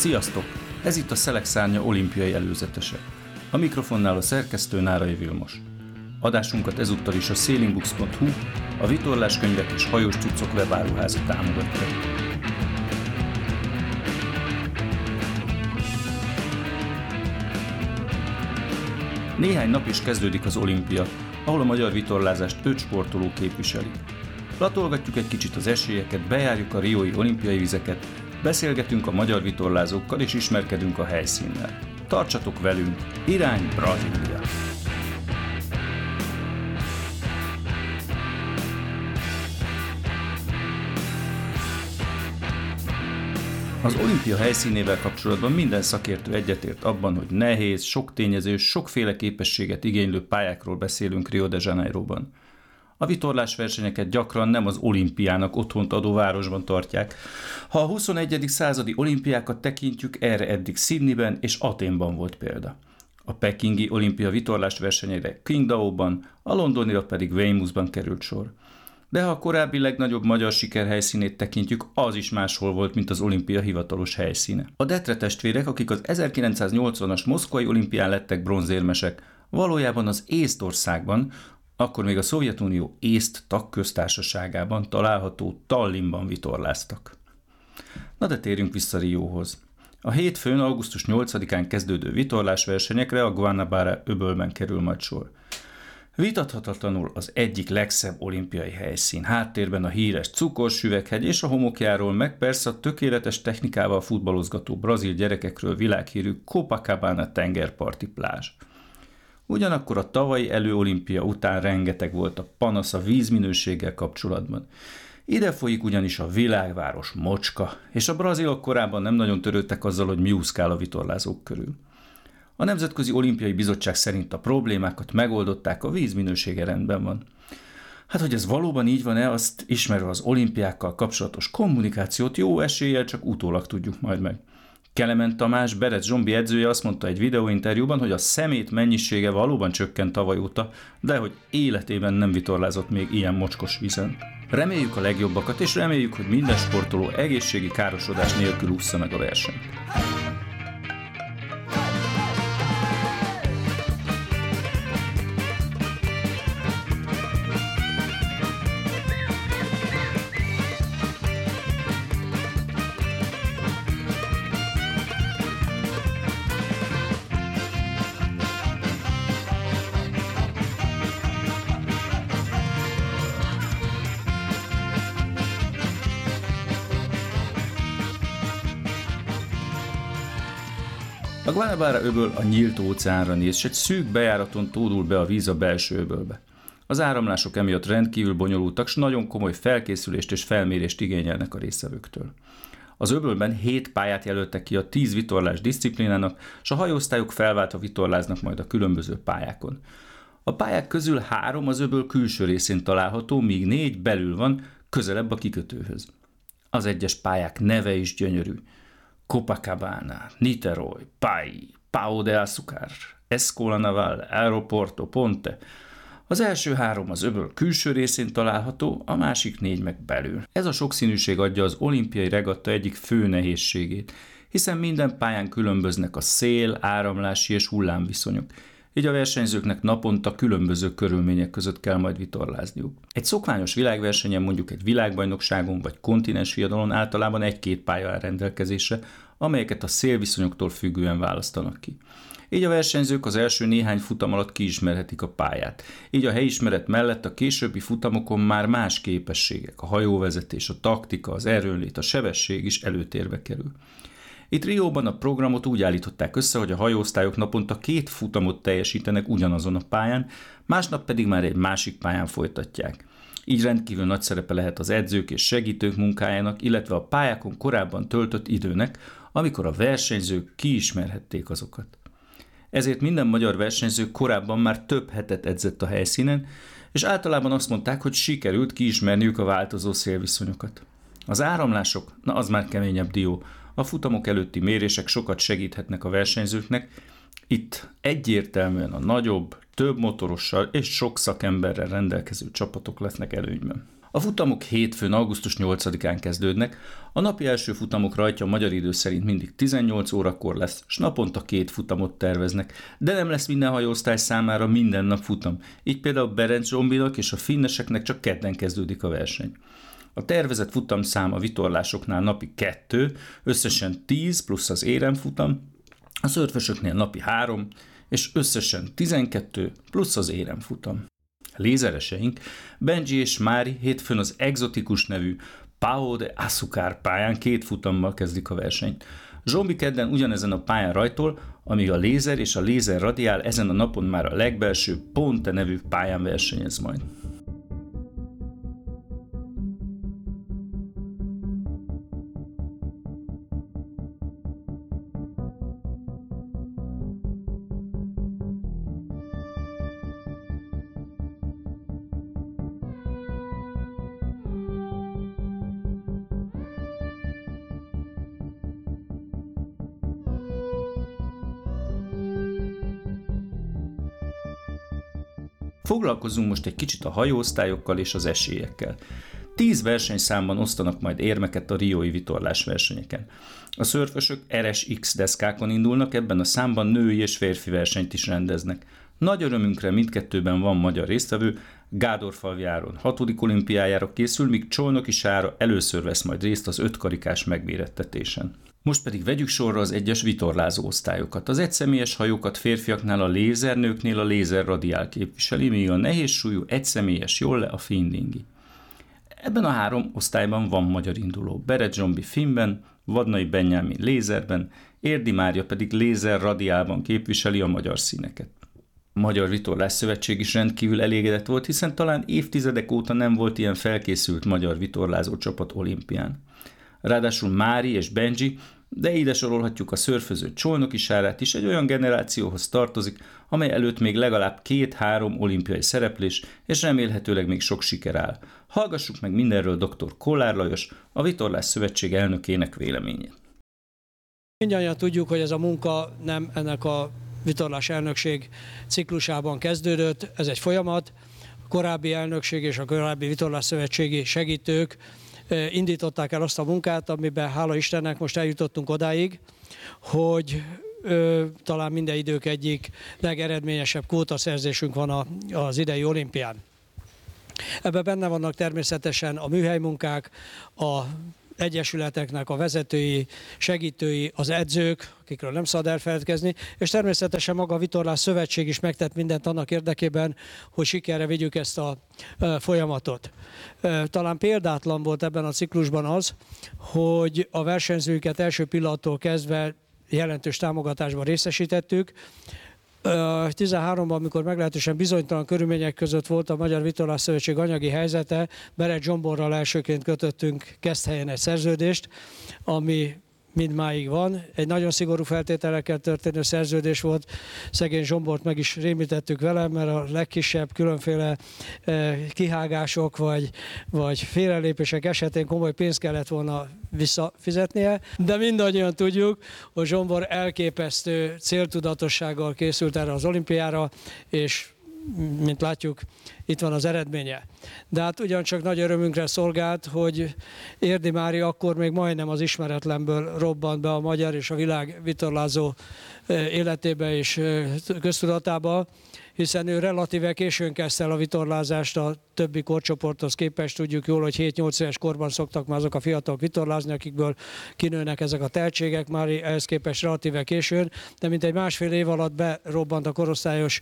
Sziasztok! Ez itt a Szelek olimpiai előzetese. A mikrofonnál a szerkesztő Nárai Vilmos. Adásunkat ezúttal is a sailingbooks.hu, a vitorláskönyvek és hajós cuccok webáruháza támogatja. Néhány nap is kezdődik az olimpia, ahol a magyar vitorlázást öt sportoló képviseli. Latolgatjuk egy kicsit az esélyeket, bejárjuk a riói olimpiai vizeket, beszélgetünk a magyar vitorlázókkal és ismerkedünk a helyszínnel. Tartsatok velünk, irány Brazília! Az olimpia helyszínével kapcsolatban minden szakértő egyetért abban, hogy nehéz, sok tényező, sokféle képességet igénylő pályákról beszélünk Rio de Janeiroban. A vitorlás versenyeket gyakran nem az olimpiának otthont adó városban tartják. Ha a 21. századi olimpiákat tekintjük, erre eddig Sydneyben és Aténban volt példa. A pekingi olimpia vitorlás versenyére Qingdao-ban, a londonira pedig Weymouthban került sor. De ha a korábbi legnagyobb magyar sikerhelyszínét tekintjük, az is máshol volt, mint az olimpia hivatalos helyszíne. A Detre testvérek, akik az 1980-as moszkvai olimpián lettek bronzérmesek, valójában az Észtországban, akkor még a Szovjetunió észt tagköztársaságában található Tallinnban vitorláztak. Na de térjünk vissza Rióhoz. A hétfőn augusztus 8-án kezdődő vitorlásversenyekre a Guanabara öbölben kerül majd sor. Vitathatatlanul az egyik legszebb olimpiai helyszín. Háttérben a híres cukorsüveghegy és a homokjáról, meg persze a tökéletes technikával futballozgató brazil gyerekekről világhírű Copacabana tengerparti plázs. Ugyanakkor a tavalyi előolimpia után rengeteg volt a panasz a vízminőséggel kapcsolatban. Ide folyik ugyanis a világváros mocska, és a brazilok korábban nem nagyon törődtek azzal, hogy mi úszkál a vitorlázók körül. A Nemzetközi Olimpiai Bizottság szerint a problémákat megoldották, a vízminősége rendben van. Hát, hogy ez valóban így van-e, azt ismerve az olimpiákkal kapcsolatos kommunikációt jó eséllyel csak utólag tudjuk majd meg. Kelemen Tamás, Berec Zsombi edzője azt mondta egy videóinterjúban, hogy a szemét mennyisége valóban csökkent tavaly óta, de hogy életében nem vitorlázott még ilyen mocskos vízen. Reméljük a legjobbakat, és reméljük, hogy minden sportoló egészségi károsodás nélkül ússza meg a versenyt. A Guanabara öböl a nyílt óceánra néz, és egy szűk bejáraton tódul be a víz a belső öbölbe. Az áramlások emiatt rendkívül bonyolultak, s nagyon komoly felkészülést és felmérést igényelnek a részevőktől. Az öbölben hét pályát jelöltek ki a tíz vitorlás disziplinának, s a hajóosztályok felváltva vitorláznak majd a különböző pályákon. A pályák közül három az öböl külső részén található, míg négy belül van, közelebb a kikötőhöz. Az egyes pályák neve is gyönyörű. Copacabana, Niterói, Pai, Pau de Azucar, Escola Naval, Aeroporto, Ponte. Az első három az öböl külső részén található, a másik négy meg belül. Ez a sokszínűség adja az olimpiai regatta egyik fő nehézségét, hiszen minden pályán különböznek a szél, áramlási és hullámviszonyok – így a versenyzőknek naponta különböző körülmények között kell majd vitorlázniuk. Egy szokványos világversenyen, mondjuk egy világbajnokságon vagy kontinens viadalon általában egy-két pálya áll rendelkezésre, amelyeket a szélviszonyoktól függően választanak ki. Így a versenyzők az első néhány futam alatt kiismerhetik a pályát. Így a helyismeret mellett a későbbi futamokon már más képességek, a hajóvezetés, a taktika, az erőnlét, a sebesség is előtérbe kerül. Itt Rióban a programot úgy állították össze, hogy a hajóosztályok naponta két futamot teljesítenek ugyanazon a pályán, másnap pedig már egy másik pályán folytatják. Így rendkívül nagy szerepe lehet az edzők és segítők munkájának, illetve a pályákon korábban töltött időnek, amikor a versenyzők kiismerhették azokat. Ezért minden magyar versenyző korábban már több hetet edzett a helyszínen, és általában azt mondták, hogy sikerült kiismerniük a változó szélviszonyokat. Az áramlások, na az már keményebb dió, a futamok előtti mérések sokat segíthetnek a versenyzőknek, itt egyértelműen a nagyobb, több motorossal és sok szakemberrel rendelkező csapatok lesznek előnyben. A futamok hétfőn, augusztus 8-án kezdődnek, a napi első futamok rajtja magyar idő szerint mindig 18 órakor lesz, s naponta két futamot terveznek, de nem lesz minden hajóosztály számára minden nap futam, így például Berenc Zsombinak és a finneseknek csak kedden kezdődik a verseny. A tervezett futamszám a vitorlásoknál napi 2, összesen 10 plusz az éremfutam, a szörfösöknél napi 3, és összesen 12 plusz az éremfutam. Lézereseink Benji és Mári hétfőn az exotikus nevű Pau de Asukár pályán két futammal kezdik a versenyt. Zsombi kedden ugyanezen a pályán rajtol, amíg a lézer és a lézer radiál ezen a napon már a legbelső Ponte nevű pályán versenyez majd. Foglalkozunk most egy kicsit a hajóosztályokkal és az esélyekkel. Tíz versenyszámban osztanak majd érmeket a riói vitorlás versenyeken. A szörfösök RSX deszkákon indulnak, ebben a számban női és férfi versenyt is rendeznek. Nagy örömünkre mindkettőben van magyar résztvevő, Gádorfalvjáron hatodik olimpiájára készül, míg Csolnoki Sára először vesz majd részt az ötkarikás megmérettetésen. Most pedig vegyük sorra az egyes vitorlázó osztályokat. Az egyszemélyes hajókat férfiaknál a lézernőknél a lézer radiál képviseli, míg a nehéz súlyú egyszemélyes jolle a findingi. Ebben a három osztályban van magyar induló. Beret Zsombi Finben, Vadnai Benyámi lézerben, Érdi Mária pedig lézer radiálban képviseli a magyar színeket. A Magyar Vitorlás Szövetség is rendkívül elégedett volt, hiszen talán évtizedek óta nem volt ilyen felkészült magyar vitorlázó csapat olimpián. Ráadásul Mári és Benji, de ide sorolhatjuk a szörföző csolnoki sárát is, egy olyan generációhoz tartozik, amely előtt még legalább két-három olimpiai szereplés, és remélhetőleg még sok siker áll. Hallgassuk meg mindenről dr. Kollár Lajos, a Vitorlás Szövetség elnökének véleményét. Mindjárt tudjuk, hogy ez a munka nem ennek a vitorlás elnökség ciklusában kezdődött, ez egy folyamat. A korábbi elnökség és a korábbi vitorlás szövetségi segítők indították el azt a munkát, amiben hála Istennek most eljutottunk odáig, hogy talán minden idők egyik legeredményesebb kótaszerzésünk van a, az idei olimpián. Ebben benne vannak természetesen a műhelymunkák, a egyesületeknek a vezetői, segítői, az edzők, akikről nem szabad elfeledkezni, és természetesen maga a Vitorlás Szövetség is megtett mindent annak érdekében, hogy sikerre vigyük ezt a folyamatot. Talán példátlan volt ebben a ciklusban az, hogy a versenyzőket első pillanattól kezdve jelentős támogatásban részesítettük, 13-ban, amikor meglehetősen bizonytalan körülmények között volt a Magyar Vitorlás Szövetség anyagi helyzete, Beret Zsomborral elsőként kötöttünk Keszthelyen egy szerződést, ami mindmáig van. Egy nagyon szigorú feltételekkel történő szerződés volt. Szegény Zsombort meg is rémítettük vele, mert a legkisebb különféle eh, kihágások vagy, vagy félrelépések esetén komoly pénzt kellett volna visszafizetnie, de mindannyian tudjuk, hogy Zsombor elképesztő céltudatossággal készült erre az olimpiára, és mint látjuk, itt van az eredménye. De hát ugyancsak nagy örömünkre szolgált, hogy Érdi Mári akkor még majdnem az ismeretlenből robbant be a magyar és a világ vitorlázó életébe és köztudatába, hiszen ő relatíve későn kezdte el a vitorlázást a többi korcsoporthoz képest. Tudjuk jól, hogy 7-8 éves korban szoktak már azok a fiatalok vitorlázni, akikből kinőnek ezek a tehetségek, már ehhez képest relatíve későn, de mint egy másfél év alatt berobbant a korosztályos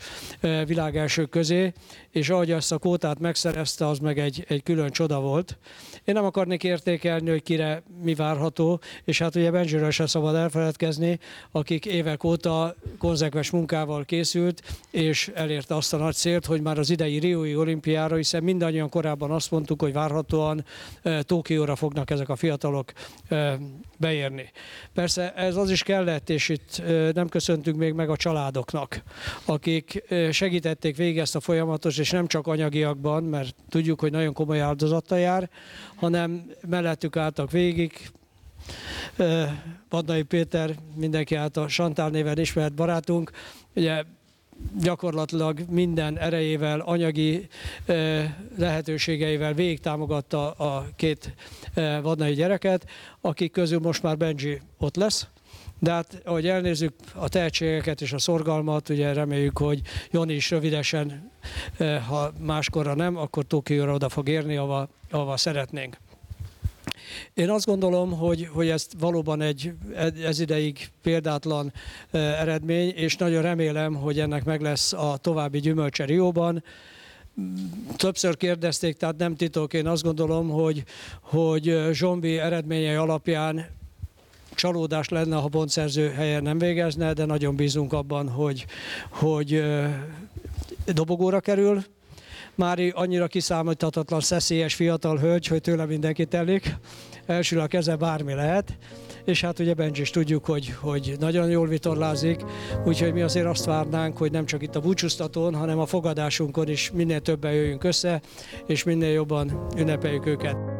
világelsők közé, és ahogy ezt a kótát megszerezte, az meg egy, egy külön csoda volt. Én nem akarnék értékelni, hogy kire mi várható, és hát ugye Benjiről se szabad elfeledkezni, akik évek óta konzekves munkával készült, és elérte azt a nagy célt, hogy már az idei Riói olimpiára, hiszen mindannyian korábban azt mondtuk, hogy várhatóan Tokióra fognak ezek a fiatalok beérni. Persze ez az is kellett, és itt nem köszöntünk még meg a családoknak, akik segítették végig ezt a folyamatot, és nem csak anyagiakban, mert tudjuk, hogy nagyon komoly áldozattal jár, hanem mellettük álltak végig, Vadnai Péter, mindenki által Santál néven ismert barátunk, ugye gyakorlatilag minden erejével, anyagi lehetőségeivel végig támogatta a két vadnai gyereket, akik közül most már Benji ott lesz. De hát, ahogy elnézzük a tehetségeket és a szorgalmat, ugye reméljük, hogy Joni is rövidesen, ha máskorra nem, akkor Tokióra oda fog érni, ahova, ahova szeretnénk. Én azt gondolom, hogy, hogy ez valóban egy ez ideig példátlan eredmény, és nagyon remélem, hogy ennek meg lesz a további gyümölcse Rióban. Többször kérdezték, tehát nem titok, én azt gondolom, hogy, hogy Zsombi eredményei alapján csalódás lenne, ha pontszerző helyen nem végezne, de nagyon bízunk abban, hogy, hogy dobogóra kerül, Mári annyira kiszámíthatatlan, szeszélyes fiatal hölgy, hogy tőle mindenki telik. Elsül a keze, bármi lehet. És hát ugye Benji is tudjuk, hogy, hogy nagyon jól vitorlázik, úgyhogy mi azért azt várnánk, hogy nem csak itt a búcsúztatón, hanem a fogadásunkon is minél többen jöjjünk össze, és minél jobban ünnepeljük őket.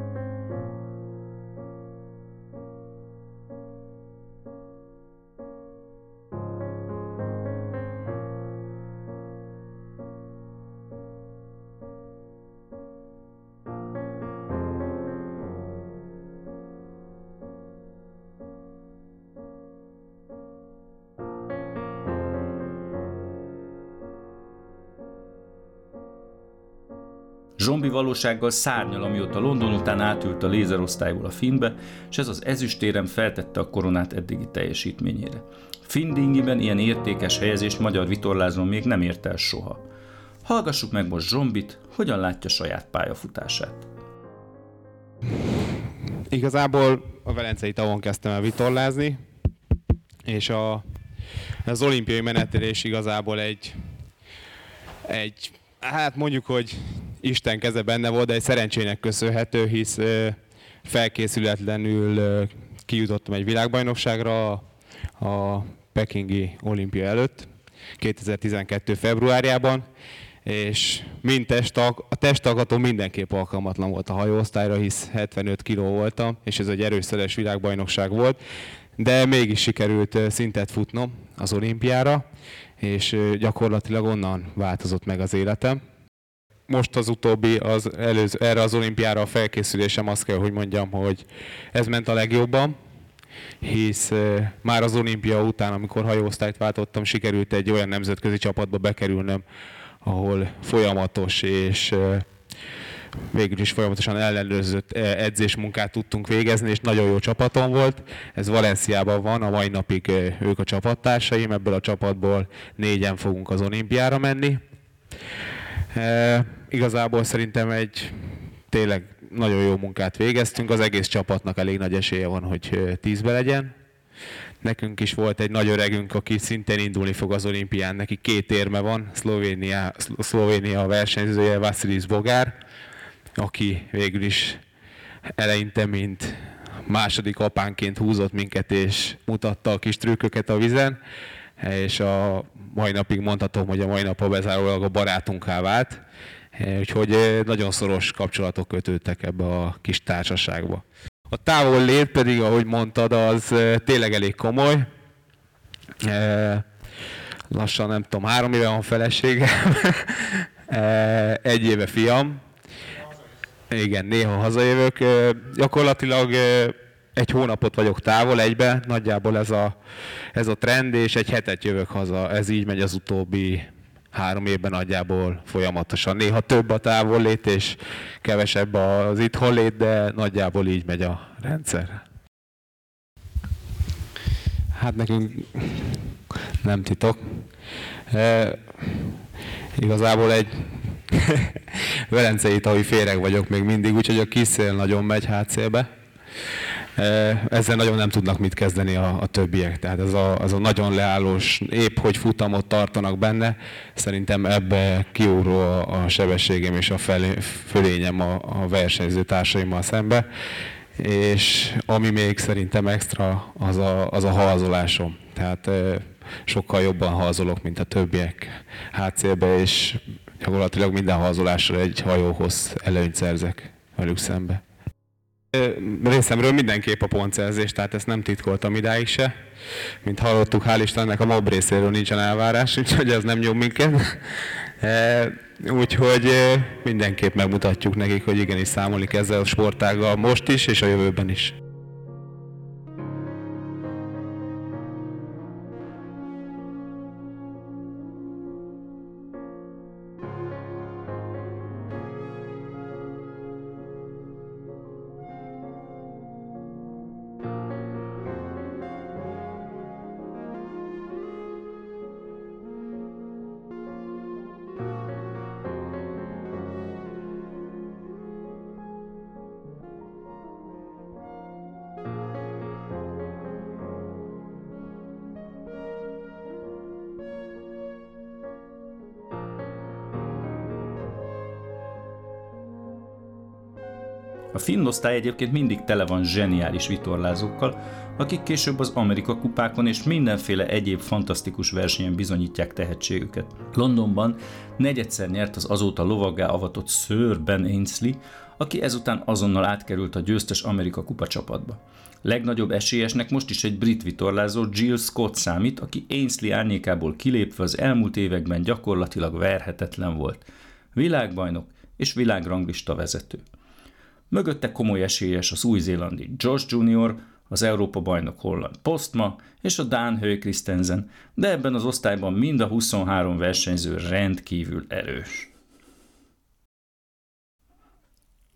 Zsombi valósággal szárnyal, amióta London után átült a lézerosztályból a Finnbe, és ez az ezüstérem feltette a koronát eddigi teljesítményére. Findingiben ilyen értékes helyezést magyar vitorlázón még nem ért el soha. Hallgassuk meg most Zsombit, hogyan látja saját pályafutását. Igazából a Velencei tavon kezdtem el vitorlázni, és a, az olimpiai menetelés igazából egy, egy hát mondjuk, hogy Isten keze benne volt, de egy szerencsének köszönhető, hisz felkészületlenül kijutottam egy világbajnokságra a Pekingi olimpia előtt, 2012. februárjában, és mind testtag, a testtagató mindenképp alkalmatlan volt a hajóosztályra, hisz 75 kg voltam, és ez egy erőszeres világbajnokság volt, de mégis sikerült szintet futnom az olimpiára, és gyakorlatilag onnan változott meg az életem most az utóbbi, az előző, erre az olimpiára a felkészülésem azt kell, hogy mondjam, hogy ez ment a legjobban, hisz már az olimpia után, amikor hajóosztályt váltottam, sikerült egy olyan nemzetközi csapatba bekerülnöm, ahol folyamatos és végül is folyamatosan ellenőrzött edzésmunkát tudtunk végezni, és nagyon jó csapatom volt. Ez Valenciában van, a mai napig ők a csapattársaim, ebből a csapatból négyen fogunk az olimpiára menni. E, igazából szerintem egy tényleg nagyon jó munkát végeztünk, az egész csapatnak elég nagy esélye van, hogy tízbe legyen. Nekünk is volt egy nagy öregünk, aki szintén indulni fog az olimpián, neki két érme van, Szlovénia, Szlovénia versenyzője, Vasilis Bogár, aki végül is eleinte, mint második apánként húzott minket és mutatta a kis trükköket a vizen, és a mai napig mondhatom, hogy a mai nap bezárólag a barátunká vált, úgyhogy nagyon szoros kapcsolatok kötődtek ebbe a kis társaságba. A távol lét pedig, ahogy mondtad, az tényleg elég komoly. Lassan nem tudom, három éve van feleségem, egy éve fiam. Igen, néha hazajövök. Gyakorlatilag egy hónapot vagyok távol egybe, nagyjából ez a, ez a trend, és egy hetet jövök haza. Ez így megy az utóbbi három évben nagyjából folyamatosan. Néha több a távollét, és kevesebb az itthonlét, de nagyjából így megy a rendszer. Hát nekünk nem titok. E, igazából egy velencei tavi féreg vagyok még mindig, úgyhogy a kis szél nagyon megy hátszélbe. Ezzel nagyon nem tudnak mit kezdeni a, a többiek. Tehát ez a, ez a nagyon leállós, épp hogy futamot tartanak benne, szerintem ebbe kiúró a, a sebességem és a felé, fölényem a, a versenyző társaimmal szembe. És ami még szerintem extra, az a, az a halzolásom. Tehát sokkal jobban halzolok, mint a többiek hátszélbe, és gyakorlatilag minden halzolásra egy hajóhoz előnyt szerzek velük szembe. Részemről mindenképp a pontszerzés, tehát ezt nem titkoltam idáig se. Mint hallottuk, hál' Istennek a mob részéről nincsen elvárás, úgyhogy ez nem nyom minket. Úgyhogy mindenképp megmutatjuk nekik, hogy igenis számolni ezzel a sportággal most is, és a jövőben is. A finn osztály egyébként mindig tele van zseniális vitorlázókkal, akik később az Amerika kupákon és mindenféle egyéb fantasztikus versenyen bizonyítják tehetségüket. Londonban negyedszer nyert az azóta lovaggá avatott Sir Ben Ainsley, aki ezután azonnal átkerült a győztes Amerika kupa csapatba. Legnagyobb esélyesnek most is egy brit vitorlázó Jill Scott számít, aki Ainsley árnyékából kilépve az elmúlt években gyakorlatilag verhetetlen volt. Világbajnok és világranglista vezető. Mögötte komoly esélyes az új-zélandi Josh Junior, az Európa bajnok holland Postma és a Dán Hő Christensen, de ebben az osztályban mind a 23 versenyző rendkívül erős.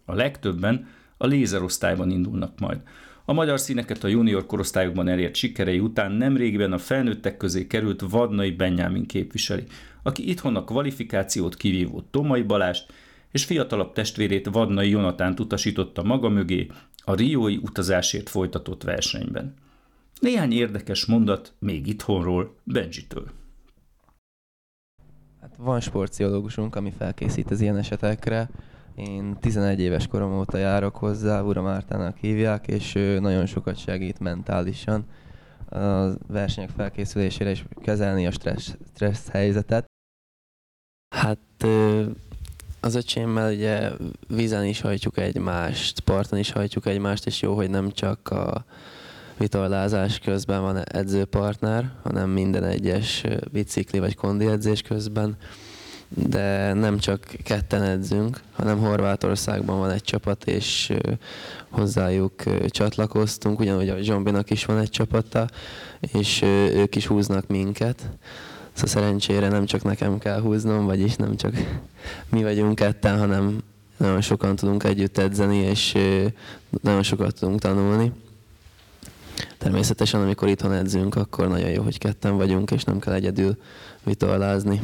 A legtöbben a lézerosztályban indulnak majd. A magyar színeket a junior korosztályokban elért sikerei után nemrégiben a felnőttek közé került Vadnai Benyámin képviseli, aki itthon a kvalifikációt kivívó Tomai Balást és fiatalabb testvérét Vadnai Jonatánt utasította maga mögé a riói utazásért folytatott versenyben. Néhány érdekes mondat még itthonról, Benjitől. Hát van sportpszichológusunk, ami felkészít az ilyen esetekre. Én 11 éves korom óta járok hozzá, Ura Mártának hívják, és ő nagyon sokat segít mentálisan a versenyek felkészülésére és kezelni a stressz, stressz helyzetet. Hát az öcsémmel ugye vízen is hajtjuk egymást, parton is hajtjuk egymást, és jó, hogy nem csak a vitorlázás közben van edzőpartner, hanem minden egyes bicikli vagy kondi edzés közben, de nem csak ketten edzünk, hanem Horvátországban van egy csapat, és hozzájuk csatlakoztunk, ugyanúgy a Zsombinak is van egy csapata, és ők is húznak minket. Szóval szerencsére nem csak nekem kell húznom, vagyis nem csak mi vagyunk ketten, hanem nagyon sokan tudunk együtt edzeni, és nagyon sokat tudunk tanulni. Természetesen, amikor itthon edzünk, akkor nagyon jó, hogy ketten vagyunk, és nem kell egyedül vitorlázni.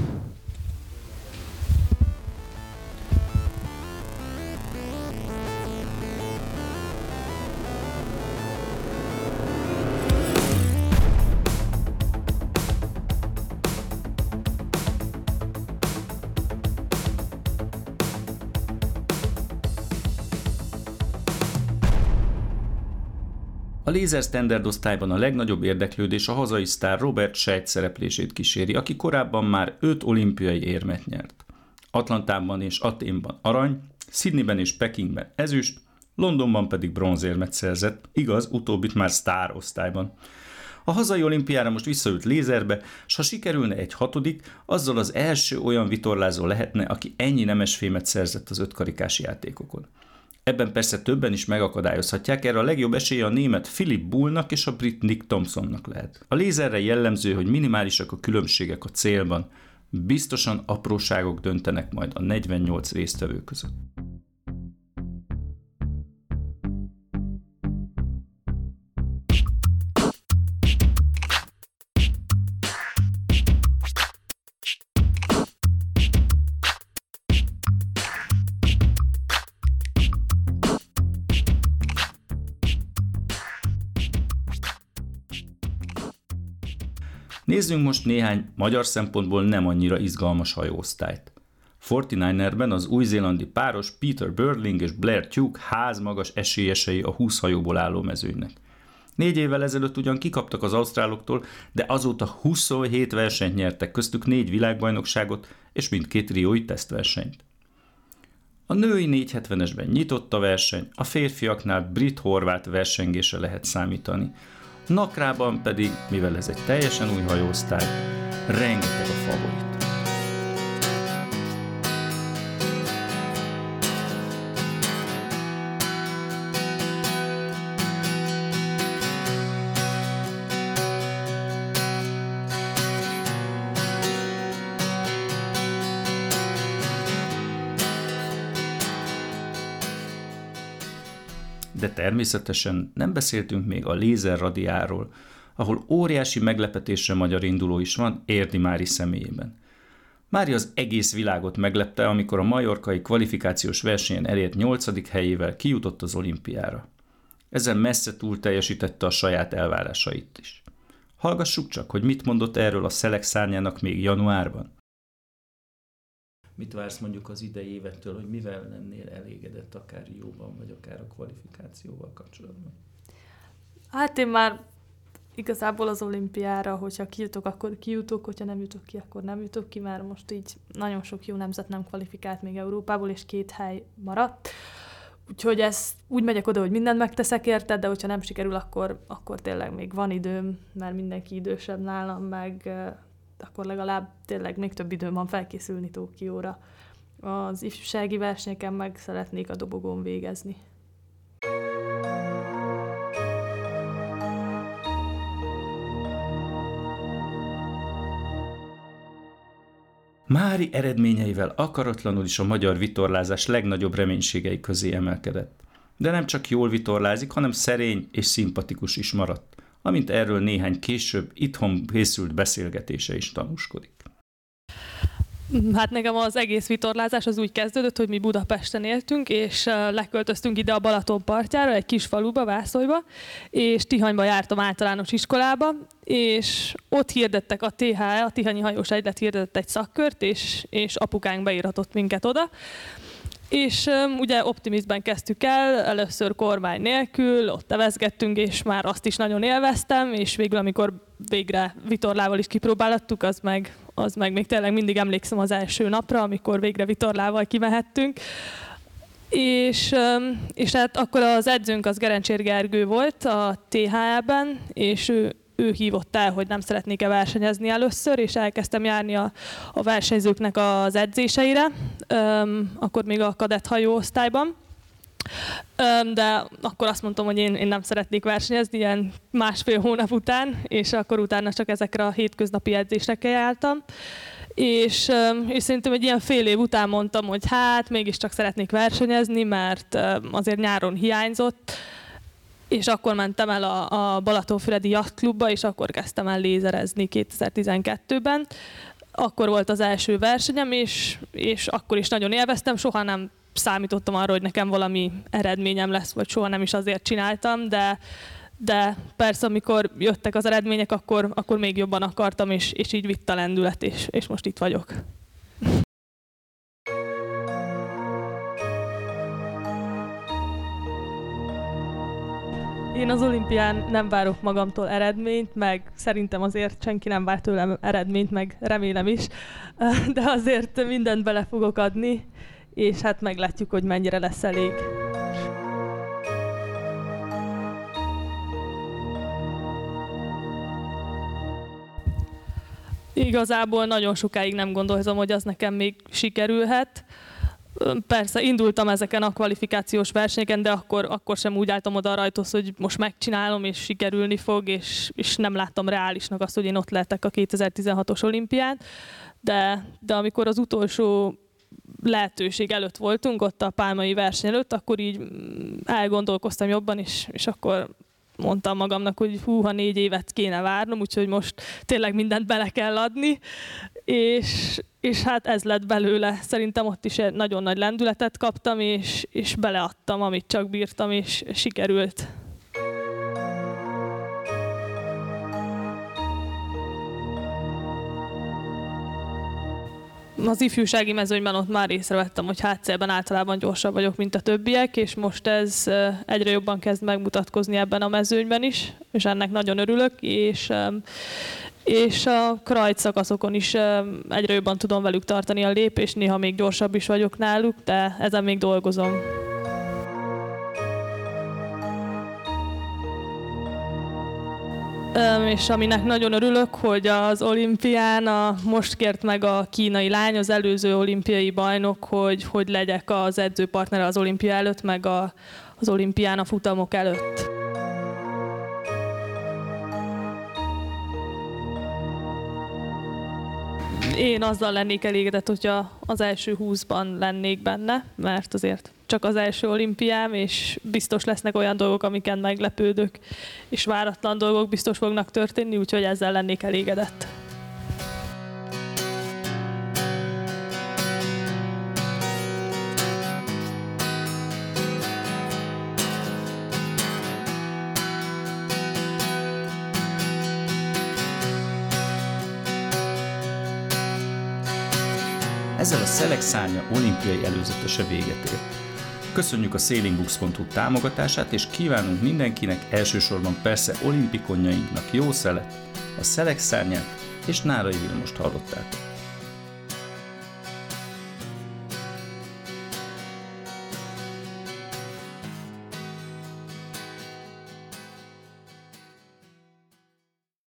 Laser Standard osztályban a legnagyobb érdeklődés a hazai sztár Robert Sejt szereplését kíséri, aki korábban már öt olimpiai érmet nyert. Atlantában és Aténban arany, Sydneyben és Pekingben ezüst, Londonban pedig bronzérmet szerzett, igaz, utóbbit már sztár osztályban. A hazai olimpiára most visszaült lézerbe, s ha sikerülne egy hatodik, azzal az első olyan vitorlázó lehetne, aki ennyi nemesfémet szerzett az ötkarikás játékokon. Ebben persze többen is megakadályozhatják, erre a legjobb esélye a német Philip Bullnak és a brit Nick Thompsonnak lehet. A lézerre jellemző, hogy minimálisak a különbségek a célban, biztosan apróságok döntenek majd a 48 résztvevő között. Nézzünk most néhány magyar szempontból nem annyira izgalmas hajóosztályt. 49erben az új-zélandi páros Peter Burling és Blair Tuke házmagas esélyesei a 20 hajóból álló mezőnynek. Négy évvel ezelőtt ugyan kikaptak az ausztráloktól, de azóta 27 versenyt nyertek, köztük négy világbajnokságot és mindkét riói tesztversenyt. A női 470-esben nyitott a verseny, a férfiaknál brit-horvát versengésre lehet számítani. Nakrában pedig, mivel ez egy teljesen új hajóosztály, rengeteg a favorit. Természetesen nem beszéltünk még a lézerradiáról, ahol óriási meglepetésre magyar induló is van Érdi Mári személyében. Mári az egész világot meglepte, amikor a majorkai kvalifikációs versenyen elért 8. helyével kijutott az olimpiára. Ezzel messze túl teljesítette a saját elvárásait is. Hallgassuk csak, hogy mit mondott erről a szelek szárnyának még januárban. Mit vársz mondjuk az idei évettől, hogy mivel lennél elégedett akár jóban, vagy akár a kvalifikációval kapcsolatban? Hát én már igazából az olimpiára, hogyha kijutok, akkor kijutok, hogyha nem jutok ki, akkor nem jutok ki, mert most így nagyon sok jó nemzet nem kvalifikált még Európából, és két hely maradt. Úgyhogy ez úgy megyek oda, hogy mindent megteszek érted, de hogyha nem sikerül, akkor, akkor tényleg még van időm, mert mindenki idősebb nálam, meg akkor legalább tényleg még több időm van felkészülni Tókióra. Az ifjúsági versenyeken meg szeretnék a dobogón végezni. Mári eredményeivel akaratlanul is a magyar vitorlázás legnagyobb reménységei közé emelkedett. De nem csak jól vitorlázik, hanem szerény és szimpatikus is maradt amint erről néhány később itthon készült beszélgetése is tanúskodik. Hát nekem az egész vitorlázás az úgy kezdődött, hogy mi Budapesten éltünk, és leköltöztünk ide a Balaton partjára, egy kis faluba, Vászolyba, és Tihanyba jártam általános iskolába, és ott hirdettek a THE, a Tihanyi Hajós Egylet hirdetett egy szakkört, és, és apukánk beírhatott minket oda. És um, ugye optimizben kezdtük el, először kormány nélkül, ott tevezgettünk, és már azt is nagyon élveztem, és végül, amikor végre vitorlával is kipróbálhattuk, az meg, az meg még tényleg mindig emlékszem az első napra, amikor végre vitorlával kimehettünk. És, és hát akkor az edzőnk az Gerencsér Gergő volt a THL-ben, és ő, ő hívott el, hogy nem szeretnék-e versenyezni először, és elkezdtem járni a, a versenyzőknek az edzéseire, um, akkor még a kadett hajóosztályban. Um, de akkor azt mondtam, hogy én, én nem szeretnék versenyezni ilyen másfél hónap után, és akkor utána csak ezekre a hétköznapi edzésekkel jártam. És, és szerintem egy ilyen fél év után mondtam, hogy hát mégiscsak szeretnék versenyezni, mert azért nyáron hiányzott, és akkor mentem el a, a Balatonfüredi Yachtklubba, és akkor kezdtem el lézerezni 2012-ben. Akkor volt az első versenyem, és, és akkor is nagyon élveztem, soha nem számítottam arra, hogy nekem valami eredményem lesz, vagy soha nem is azért csináltam, de, de persze, amikor jöttek az eredmények, akkor, akkor még jobban akartam, és, és így vitt a lendület, és, és most itt vagyok. Én az olimpián nem várok magamtól eredményt, meg szerintem azért senki nem vár tőlem eredményt, meg remélem is, de azért mindent bele fogok adni, és hát meglátjuk, hogy mennyire lesz elég. Igazából nagyon sokáig nem gondoltam, hogy az nekem még sikerülhet. Persze, indultam ezeken a kvalifikációs versenyeken, de akkor, akkor sem úgy álltam oda a rajtos, hogy most megcsinálom, és sikerülni fog, és, és nem láttam reálisnak azt, hogy én ott lehetek a 2016-os olimpián. De, de amikor az utolsó lehetőség előtt voltunk, ott a pálmai verseny előtt, akkor így mm, elgondolkoztam jobban, és, és akkor mondtam magamnak, hogy hú, négy évet kéne várnom, úgyhogy most tényleg mindent bele kell adni, és, és hát ez lett belőle. Szerintem ott is egy nagyon nagy lendületet kaptam, és, és beleadtam, amit csak bírtam, és sikerült. az ifjúsági mezőnyben ott már észrevettem, hogy hátszélben általában gyorsabb vagyok, mint a többiek, és most ez egyre jobban kezd megmutatkozni ebben a mezőnyben is, és ennek nagyon örülök, és és a krajt szakaszokon is egyre jobban tudom velük tartani a lépést, néha még gyorsabb is vagyok náluk, de ezen még dolgozom. és aminek nagyon örülök, hogy az olimpián a, most kért meg a kínai lány, az előző olimpiai bajnok, hogy, hogy legyek az edzőpartnere az olimpia előtt, meg a, az olimpián a futamok előtt. Én azzal lennék elégedett, hogyha az első húszban lennék benne, mert azért csak az első olimpiám, és biztos lesznek olyan dolgok, amiken meglepődök, és váratlan dolgok biztos fognak történni, úgyhogy ezzel lennék elégedett. Szelek olimpiai előzetese véget ért. Köszönjük a sailingbooks.hu támogatását, és kívánunk mindenkinek elsősorban persze olimpikonjainknak jó szelet, a Szelek és Nárai Vilmost hallottátok.